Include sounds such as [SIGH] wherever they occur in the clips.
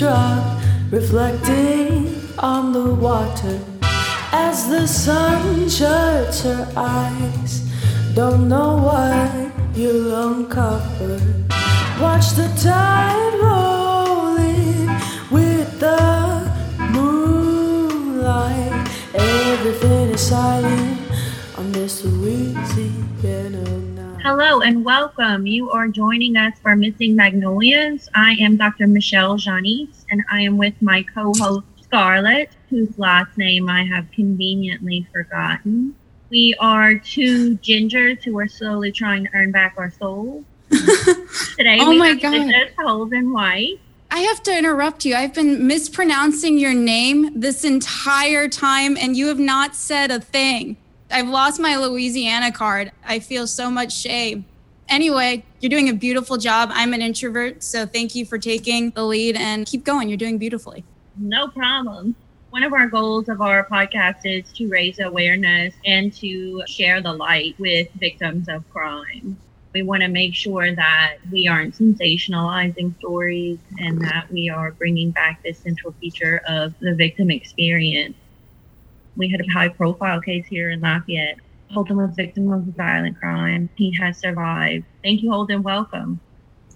raindrop reflecting on the water as the sun shuts her eyes. Don't know why you'll uncover. Watch the tide roll in with the moonlight. Everything is silent on this Louisiana. Hello and welcome. You are joining us for Missing Magnolias. I am Dr. Michelle Janice, and I am with my co-host Scarlett, whose last name I have conveniently forgotten. We are two gingers who are slowly trying to earn back our souls. [LAUGHS] Today Oh we my have God. Holden White. I have to interrupt you. I've been mispronouncing your name this entire time, and you have not said a thing. I've lost my Louisiana card. I feel so much shame. Anyway, you're doing a beautiful job. I'm an introvert, so thank you for taking the lead and keep going. You're doing beautifully. No problem. One of our goals of our podcast is to raise awareness and to share the light with victims of crime. We want to make sure that we aren't sensationalizing stories and that we are bringing back this central feature of the victim experience. We had a high profile case here in Lafayette. Holden was victim of a violent crime. He has survived. Thank you, Holden. Welcome.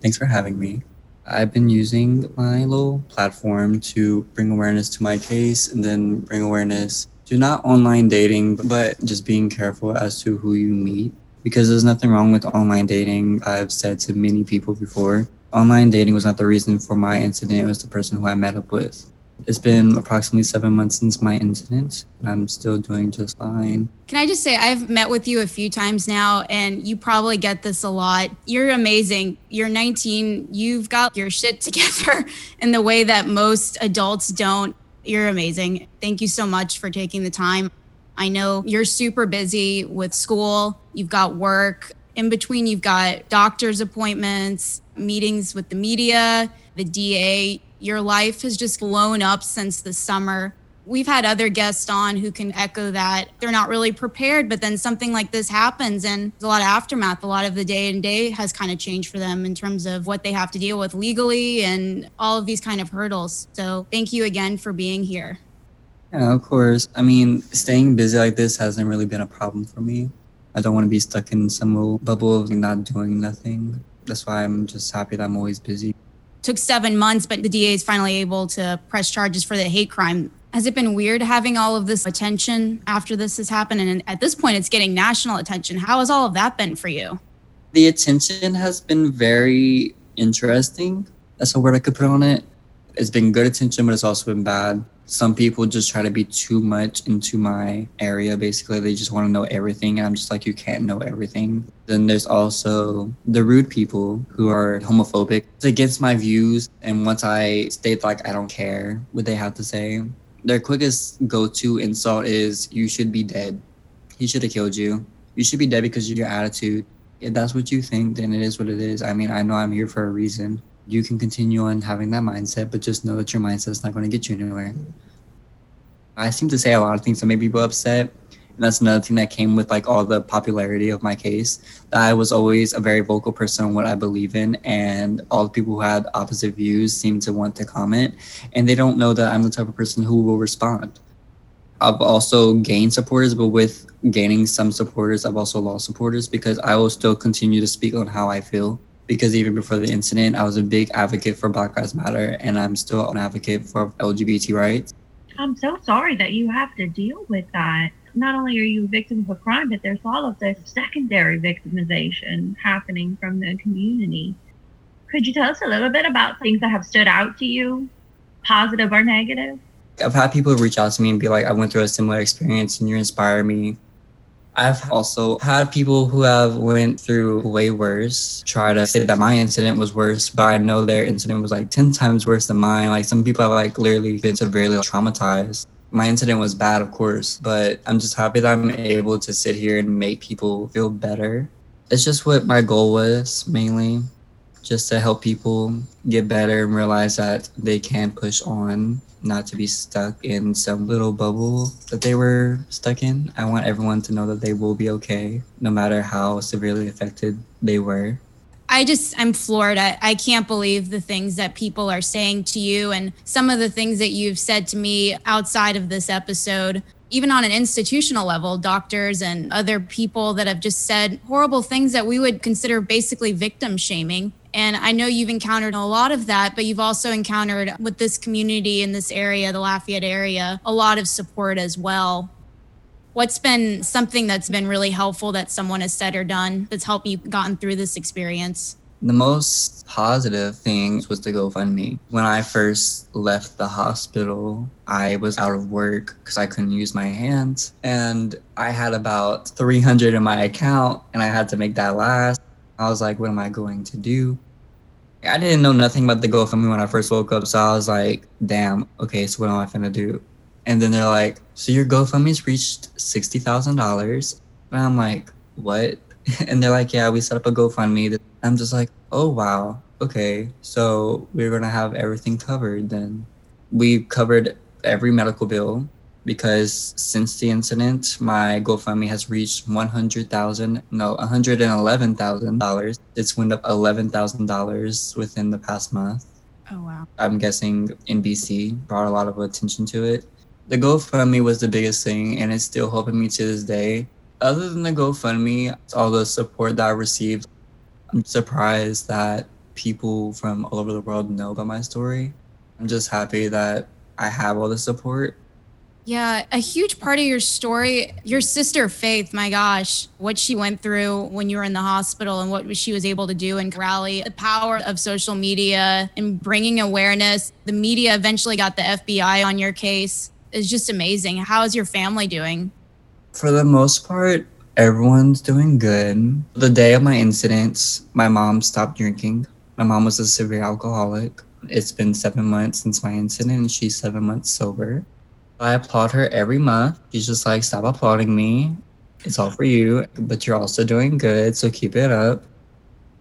Thanks for having me. I've been using my little platform to bring awareness to my case and then bring awareness to not online dating, but just being careful as to who you meet. Because there's nothing wrong with online dating. I've said to many people before, online dating was not the reason for my incident, it was the person who I met up with. It's been approximately seven months since my incident, and I'm still doing just fine. Can I just say, I've met with you a few times now, and you probably get this a lot. You're amazing. You're 19. You've got your shit [LAUGHS] together in the way that most adults don't. You're amazing. Thank you so much for taking the time. I know you're super busy with school, you've got work. In between, you've got doctor's appointments, meetings with the media, the DA. Your life has just blown up since the summer. We've had other guests on who can echo that. They're not really prepared, but then something like this happens and there's a lot of aftermath. A lot of the day and day has kind of changed for them in terms of what they have to deal with legally and all of these kind of hurdles. So thank you again for being here. Yeah, of course. I mean, staying busy like this hasn't really been a problem for me. I don't want to be stuck in some little bubble of not doing nothing. That's why I'm just happy that I'm always busy. Took seven months, but the DA is finally able to press charges for the hate crime. Has it been weird having all of this attention after this has happened? And at this point, it's getting national attention. How has all of that been for you? The attention has been very interesting. That's a word I could put on it. It's been good attention, but it's also been bad. Some people just try to be too much into my area. Basically, they just want to know everything. I'm just like, you can't know everything. Then there's also the rude people who are homophobic. It's against my views. And once I state, like, I don't care what they have to say, their quickest go to insult is, you should be dead. He should have killed you. You should be dead because of your attitude. If that's what you think, then it is what it is. I mean, I know I'm here for a reason. You can continue on having that mindset, but just know that your mindset's not going to get you anywhere. I seem to say a lot of things that make people upset. And that's another thing that came with like all the popularity of my case. That I was always a very vocal person on what I believe in, and all the people who had opposite views seem to want to comment, and they don't know that I'm the type of person who will respond. I've also gained supporters, but with gaining some supporters, I've also lost supporters because I will still continue to speak on how I feel. Because even before the incident, I was a big advocate for Black Lives Matter, and I'm still an advocate for LGBT rights. I'm so sorry that you have to deal with that. Not only are you a victim of a crime, but there's all of this secondary victimization happening from the community. Could you tell us a little bit about things that have stood out to you, positive or negative? I've had people reach out to me and be like, I went through a similar experience and you inspire me. I've also had people who have went through way worse try to say that my incident was worse, but I know their incident was like 10 times worse than mine. Like some people have like literally been severely traumatized. My incident was bad, of course, but I'm just happy that I'm able to sit here and make people feel better. It's just what my goal was mainly, just to help people get better and realize that they can push on not to be stuck in some little bubble that they were stuck in. I want everyone to know that they will be okay, no matter how severely affected they were. I just, I'm floored. I, I can't believe the things that people are saying to you and some of the things that you've said to me outside of this episode even on an institutional level, doctors and other people that have just said horrible things that we would consider basically victim shaming. And I know you've encountered a lot of that, but you've also encountered with this community in this area, the Lafayette area, a lot of support as well. What's been something that's been really helpful that someone has said or done that's helped you gotten through this experience? The most positive thing was the GoFundMe. When I first left the hospital, I was out of work because I couldn't use my hands. And I had about 300 in my account and I had to make that last. I was like, what am I going to do? I didn't know nothing about the GoFundMe when I first woke up. So I was like, damn, okay, so what am I to do? And then they're like, so your GoFundMe's reached $60,000. And I'm like, what? [LAUGHS] and they're like, yeah, we set up a GoFundMe. I'm just like, oh wow, okay, so we're gonna have everything covered then. We covered every medical bill because since the incident, my GoFundMe has reached one hundred thousand, no, one hundred and eleven thousand dollars. It's went up eleven thousand dollars within the past month. Oh wow! I'm guessing NBC brought a lot of attention to it. The GoFundMe was the biggest thing, and it's still helping me to this day other than the GoFundMe, all the support that I received, I'm surprised that people from all over the world know about my story. I'm just happy that I have all the support. Yeah, a huge part of your story, your sister Faith, my gosh, what she went through when you were in the hospital and what she was able to do and rally, the power of social media and bringing awareness. The media eventually got the FBI on your case. It's just amazing. How is your family doing? For the most part, everyone's doing good. The day of my incidents, my mom stopped drinking. My mom was a severe alcoholic. It's been seven months since my incident, and she's seven months sober. I applaud her every month. She's just like, stop applauding me. It's all for you, but you're also doing good, so keep it up.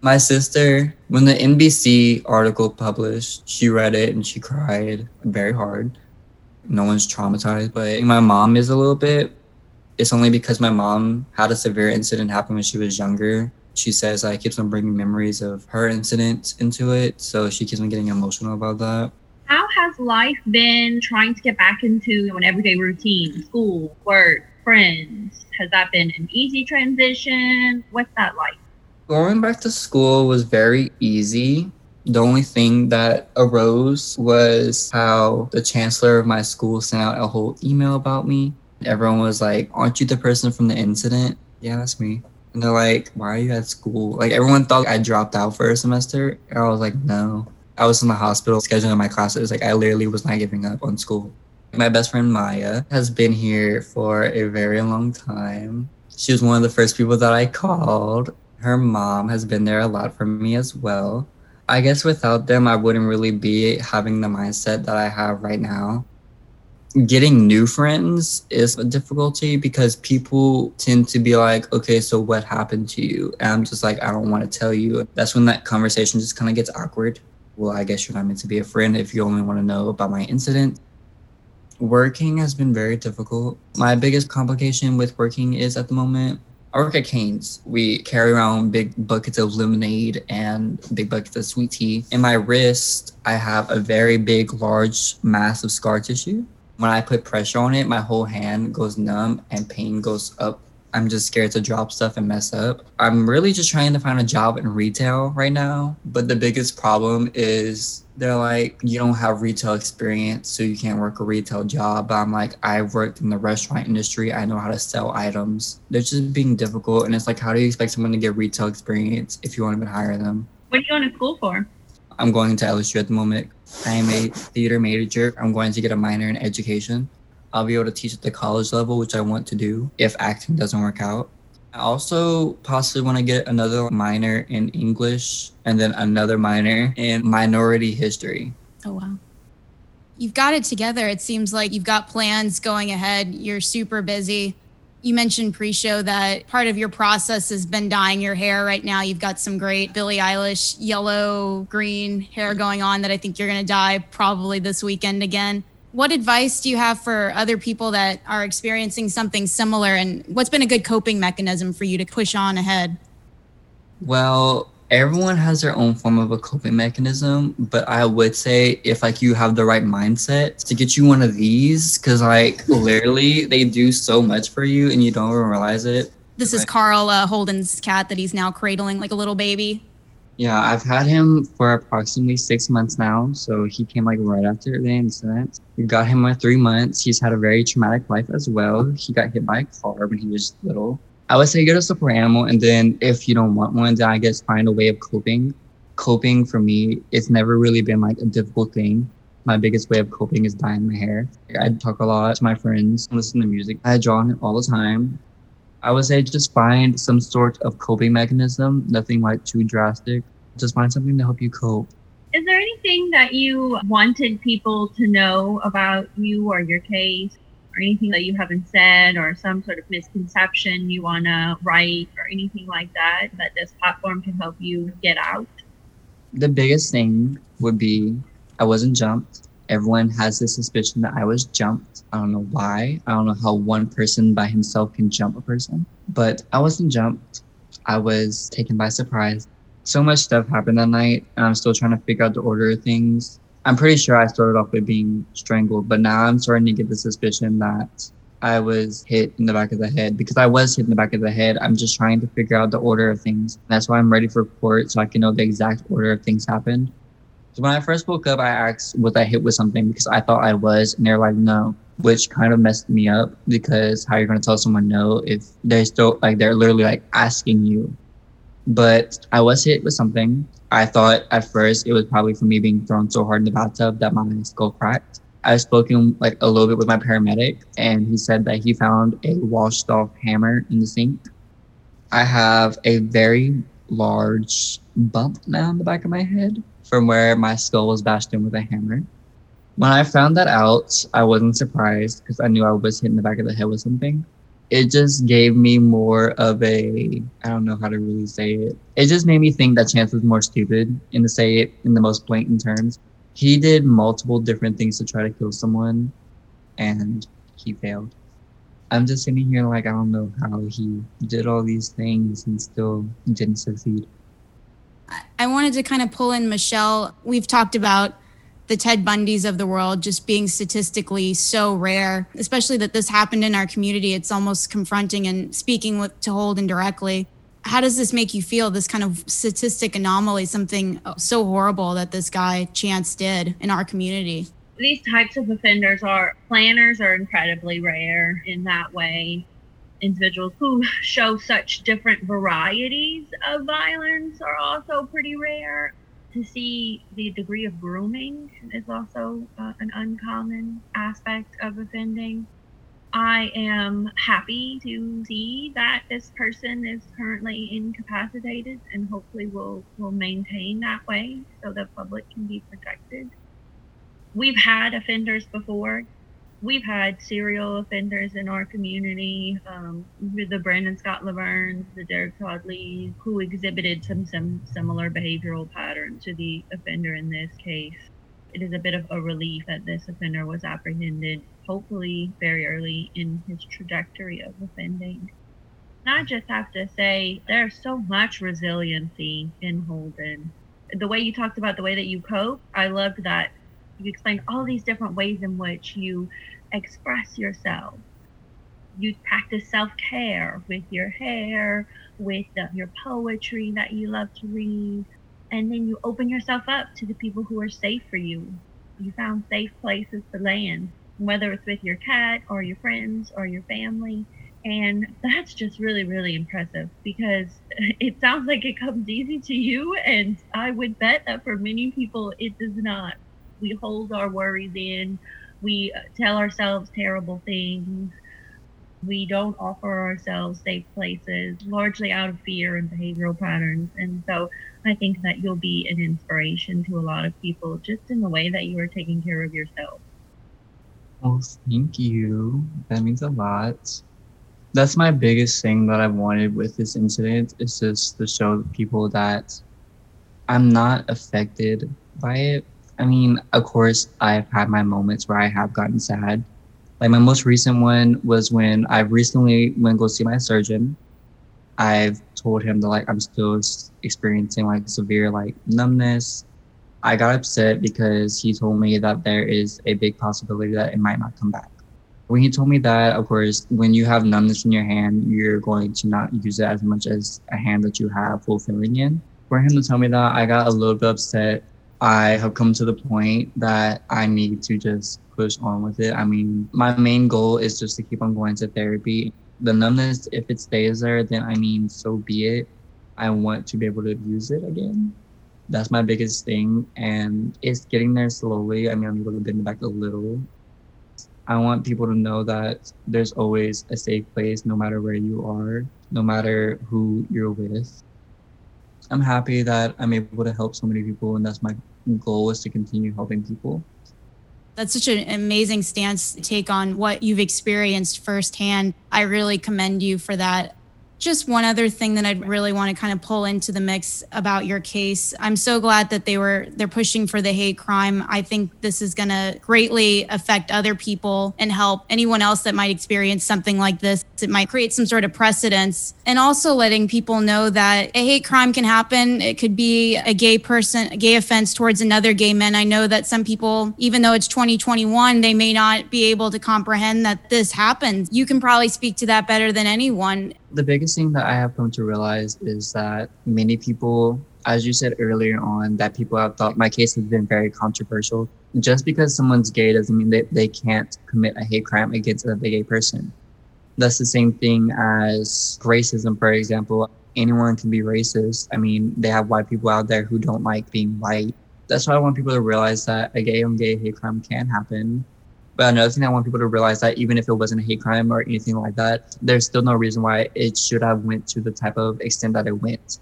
My sister, when the NBC article published, she read it and she cried very hard. No one's traumatized, but my mom is a little bit it's only because my mom had a severe incident happen when she was younger. She says I keeps on bringing memories of her incident into it, so she keeps on getting emotional about that. How has life been trying to get back into an everyday routine, school, work, friends? Has that been an easy transition? What's that like? Going back to school was very easy. The only thing that arose was how the chancellor of my school sent out a whole email about me everyone was like, Aren't you the person from the incident? Yeah, that's me. And they're like, Why are you at school? Like, everyone thought I dropped out for a semester. And I was like, No. I was in the hospital scheduling my classes. Like, I literally was not giving up on school. My best friend Maya has been here for a very long time. She was one of the first people that I called. Her mom has been there a lot for me as well. I guess without them, I wouldn't really be having the mindset that I have right now getting new friends is a difficulty because people tend to be like, okay, so what happened to you? And I'm just like, I don't want to tell you. That's when that conversation just kind of gets awkward. Well, I guess you're not meant to be a friend if you only want to know about my incident. Working has been very difficult. My biggest complication with working is at the moment, I work at Cane's. We carry around big buckets of lemonade and big buckets of sweet tea. In my wrist, I have a very big, large, massive scar tissue when I put pressure on it, my whole hand goes numb and pain goes up. I'm just scared to drop stuff and mess up. I'm really just trying to find a job in retail right now. But the biggest problem is they're like, you don't have retail experience, so you can't work a retail job. But I'm like, I've worked in the restaurant industry. I know how to sell items. They're just being difficult. And it's like, how do you expect someone to get retail experience if you won't even hire them? What are you going to school for? I'm going to LSU at the moment. I am a theater major. I'm going to get a minor in education. I'll be able to teach at the college level, which I want to do if acting doesn't work out. I also possibly want to get another minor in English and then another minor in minority history. Oh, wow. You've got it together. It seems like you've got plans going ahead. You're super busy. You mentioned pre show that part of your process has been dyeing your hair right now. You've got some great Billie Eilish yellow green hair going on that I think you're going to dye probably this weekend again. What advice do you have for other people that are experiencing something similar? And what's been a good coping mechanism for you to push on ahead? Well, everyone has their own form of a coping mechanism, but I would say if like you have the right mindset to get you one of these, because like [LAUGHS] literally they do so much for you and you don't even realize it. This is Carl uh, Holden's cat that he's now cradling like a little baby. Yeah, I've had him for approximately six months now. So he came like right after the incident. We got him at three months. He's had a very traumatic life as well. He got hit by a car when he was little. I would say get a support animal, and then if you don't want one, then I guess find a way of coping. Coping for me, it's never really been like a difficult thing. My biggest way of coping is dyeing my hair. I talk a lot to my friends, listen to music. I draw on it all the time. I would say just find some sort of coping mechanism, nothing like too drastic. Just find something to help you cope. Is there anything that you wanted people to know about you or your case? or anything that you haven't said or some sort of misconception you want to write or anything like that that this platform can help you get out? The biggest thing would be I wasn't jumped. Everyone has the suspicion that I was jumped. I don't know why. I don't know how one person by himself can jump a person, but I wasn't jumped. I was taken by surprise. So much stuff happened that night, and I'm still trying to figure out the order of things. I'm pretty sure I started off with being strangled, but now I'm starting to get the suspicion that I was hit in the back of the head because I was hit in the back of the head. I'm just trying to figure out the order of things. That's why I'm ready for court so I can know the exact order of things happened. So when I first woke up, I asked, was I hit with something? Because I thought I was, and they're like, no, which kind of messed me up because how you're going to tell someone no if they're still like, they're literally like asking you. But I was hit with something. I thought at first it was probably for me being thrown so hard in the bathtub that my skull cracked. I've spoken like a little bit with my paramedic, and he said that he found a washed off hammer in the sink. I have a very large bump now in the back of my head from where my skull was bashed in with a hammer. When I found that out, I wasn't surprised because I knew I was hit in the back of the head with something it just gave me more of a I don't know how to really say it. It just made me think that Chance was more stupid and to say it in the most blatant terms. He did multiple different things to try to kill someone and he failed. I'm just sitting here like I don't know how he did all these things and still didn't succeed. Wanted to kind of pull in Michelle. We've talked about the Ted Bundys of the world just being statistically so rare, especially that this happened in our community. It's almost confronting and speaking with to Holden directly. How does this make you feel? This kind of statistic anomaly, something so horrible that this guy Chance did in our community. These types of offenders are planners are incredibly rare in that way. Individuals who show such different varieties of violence are also pretty rare to see the degree of grooming is also uh, an uncommon aspect of offending. I am happy to see that this person is currently incapacitated and hopefully will will maintain that way so the public can be protected. We've had offenders before we've had serial offenders in our community, um, the Brandon Scott Lavergnes, the Derek Todd Lee, who exhibited some, some similar behavioral patterns to the offender in this case. It is a bit of a relief that this offender was apprehended, hopefully very early in his trajectory of offending. And I just have to say, there's so much resiliency in Holden. The way you talked about the way that you cope, I loved that you explained all these different ways in which you express yourself. You practice self care with your hair, with the, your poetry that you love to read, and then you open yourself up to the people who are safe for you. You found safe places to land, whether it's with your cat or your friends or your family. And that's just really, really impressive because [LAUGHS] it sounds like it comes easy to you. And I would bet that for many people, it does not. We hold our worries in, we uh, tell ourselves terrible things. We don't offer ourselves safe places, largely out of fear and behavioral patterns. And so I think that you'll be an inspiration to a lot of people just in the way that you are taking care of yourself. Well, thank you. That means a lot. That's my biggest thing that I've wanted with this incident is just to show people that I'm not affected by it I mean, of course, I've had my moments where I have gotten sad. Like my most recent one was when I recently went go see my surgeon. I've told him that like I'm still experiencing like severe like numbness. I got upset because he told me that there is a big possibility that it might not come back. When he told me that, of course, when you have numbness in your hand, you're going to not use it as much as a hand that you have full feeling in. For him to tell me that, I got a little bit upset. I have come to the point that I need to just push on with it. I mean, my main goal is just to keep on going to therapy. The numbness, if it stays there, then I mean, so be it. I want to be able to use it again. That's my biggest thing. And it's getting there slowly. I mean, I'm able back a little. I want people to know that there's always a safe place no matter where you are, no matter who you're with. I'm happy that I'm able to help so many people, and that's my goal is to continue helping people. That's such an amazing stance to take on what you've experienced firsthand. I really commend you for that. Just one other thing that I'd really want to kind of pull into the mix about your case. I'm so glad that they were they're pushing for the hate crime. I think this is going to greatly affect other people and help anyone else that might experience something like this. It might create some sort of precedence and also letting people know that a hate crime can happen. It could be a gay person, a gay offense towards another gay man. I know that some people even though it's 2021, they may not be able to comprehend that this happens. You can probably speak to that better than anyone the biggest thing that I have come to realize is that many people, as you said earlier on, that people have thought my case has been very controversial. Just because someone's gay doesn't mean that they can't commit a hate crime against a gay person. That's the same thing as racism, for example. Anyone can be racist. I mean, they have white people out there who don't like being white. That's why I want people to realize that a gay on gay hate crime can happen but another thing I want people to realize that even if it wasn't a hate crime or anything like that, there's still no reason why it should have went to the type of extent that it went.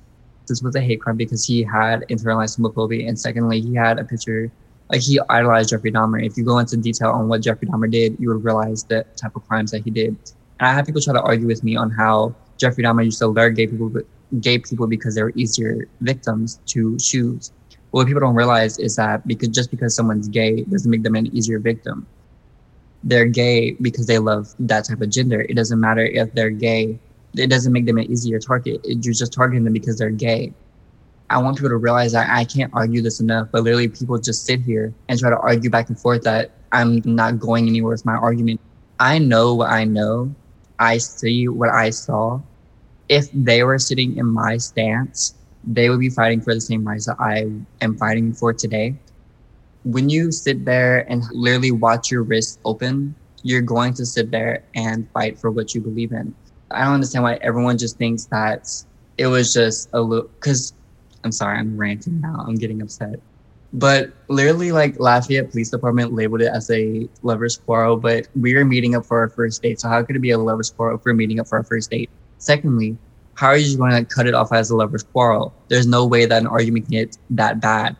This was a hate crime because he had internalized homophobia, and secondly, he had a picture like he idolized Jeffrey Dahmer. If you go into detail on what Jeffrey Dahmer did, you would realize the type of crimes that he did. And I have people try to argue with me on how Jeffrey Dahmer used to lure gay people, gay people because they were easier victims to choose. what people don't realize is that because just because someone's gay doesn't make them an easier victim they're gay because they love that type of gender. It doesn't matter if they're gay. It doesn't make them an easier target. You're just targeting them because they're gay. I want people to realize that I can't argue this enough, but literally people just sit here and try to argue back and forth that I'm not going anywhere with my argument. I know what I know. I see what I saw. If they were sitting in my stance, they would be fighting for the same rights that I am fighting for today when you sit there and literally watch your wrists open, you're going to sit there and fight for what you believe in. I don't understand why everyone just thinks that it was just a little, because I'm sorry, I'm ranting now. I'm getting upset. But literally, like Lafayette Police Department labeled it as a lover's quarrel, but we are meeting up for our first date. So, how could it be a lover's quarrel if we're meeting up for our first date? Secondly, how are you just going to cut it off as a lover's quarrel? There's no way that an argument can get that bad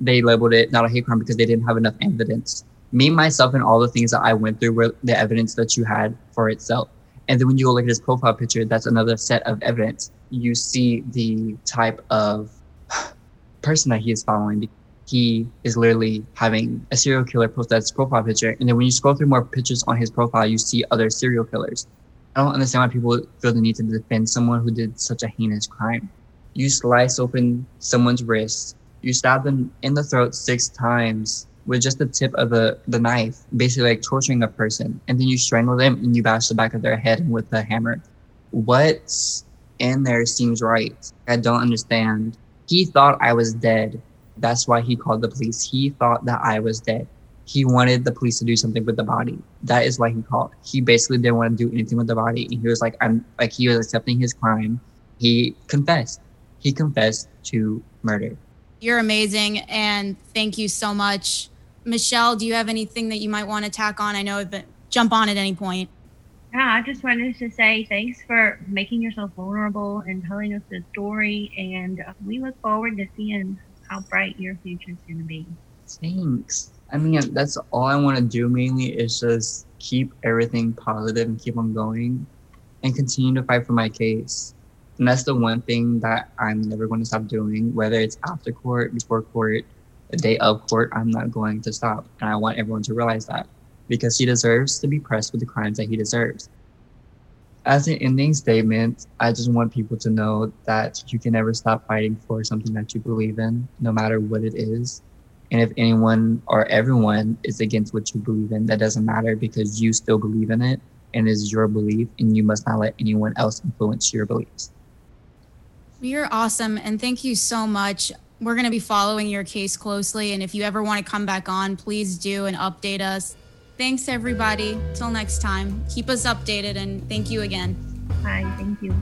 they labeled it not a hate crime because they didn't have enough evidence. Me, myself, and all the things that I went through were the evidence that you had for itself. And then when you go look at his profile picture, that's another set of evidence. You see the type of [SIGHS] person that he is following. He is literally having a serial killer post that's profile picture. And then when you scroll through more pictures on his profile, you see other serial killers. I don't understand why people feel the need to defend someone who did such a heinous crime. You slice open someone's wrist you stab them in the throat six times with just the tip of the, the knife, basically like torturing a person. And then you strangle them and you bash the back of their head with a hammer. What's in there seems right. I don't understand. He thought I was dead. That's why he called the police. He thought that I was dead. He wanted the police to do something with the body. That is why he called. He basically didn't want to do anything with the body. And he was like, I'm like, he was accepting his crime. He confessed. He confessed to murder. You're amazing. And thank you so much. Michelle, do you have anything that you might want to tack on? I know, but jump on at any point. Yeah, I just wanted to say thanks for making yourself vulnerable and telling us the story. And we look forward to seeing how bright your future is going to be. Thanks. I mean, that's all I want to do mainly is just keep everything positive and keep on going and continue to fight for my case. And that's the one thing that I'm never going to stop doing, whether it's after court, before court, the day of court, I'm not going to stop. And I want everyone to realize that because he deserves to be pressed with the crimes that he deserves. as an ending statement, I just want people to know that you can never stop fighting for something that you believe in, no matter what it is. And if anyone or everyone is against what you believe in, that doesn't matter because you still believe in it and it is your belief, and you must not let anyone else influence your beliefs. You're awesome. And thank you so much. We're going to be following your case closely. And if you ever want to come back on, please do and update us. Thanks, everybody. Till next time. Keep us updated and thank you again. Bye. Thank you.